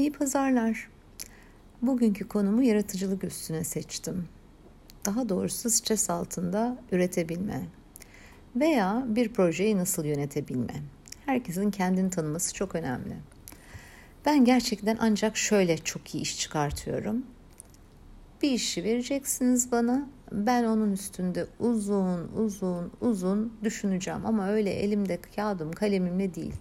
İyi pazarlar. Bugünkü konumu yaratıcılık üstüne seçtim. Daha doğrusu stres altında üretebilme veya bir projeyi nasıl yönetebilme. Herkesin kendini tanıması çok önemli. Ben gerçekten ancak şöyle çok iyi iş çıkartıyorum. Bir işi vereceksiniz bana. Ben onun üstünde uzun uzun uzun düşüneceğim ama öyle elimde kağıdım kalemimle değil.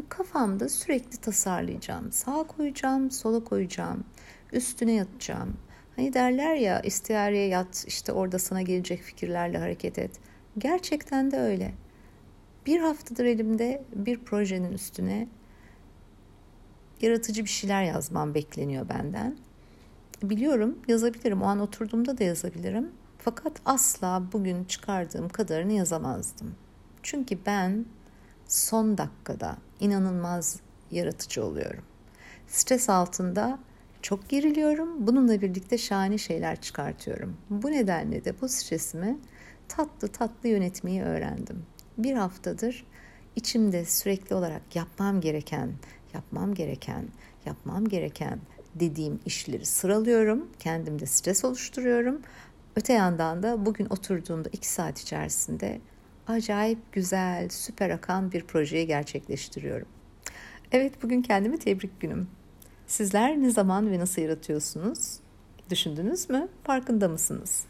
Ve kafamda sürekli tasarlayacağım. Sağa koyacağım, sola koyacağım. Üstüne yatacağım. Hani derler ya istiyareye yat işte orada sana gelecek fikirlerle hareket et. Gerçekten de öyle. Bir haftadır elimde bir projenin üstüne yaratıcı bir şeyler yazmam bekleniyor benden. Biliyorum yazabilirim. O an oturduğumda da yazabilirim. Fakat asla bugün çıkardığım kadarını yazamazdım. Çünkü ben son dakikada inanılmaz yaratıcı oluyorum. Stres altında çok geriliyorum. Bununla birlikte şahane şeyler çıkartıyorum. Bu nedenle de bu stresimi tatlı tatlı yönetmeyi öğrendim. Bir haftadır içimde sürekli olarak yapmam gereken, yapmam gereken, yapmam gereken dediğim işleri sıralıyorum. Kendimde stres oluşturuyorum. Öte yandan da bugün oturduğumda iki saat içerisinde acayip güzel, süper akan bir projeyi gerçekleştiriyorum. Evet bugün kendimi tebrik günüm. Sizler ne zaman ve nasıl yaratıyorsunuz? Düşündünüz mü? Farkında mısınız?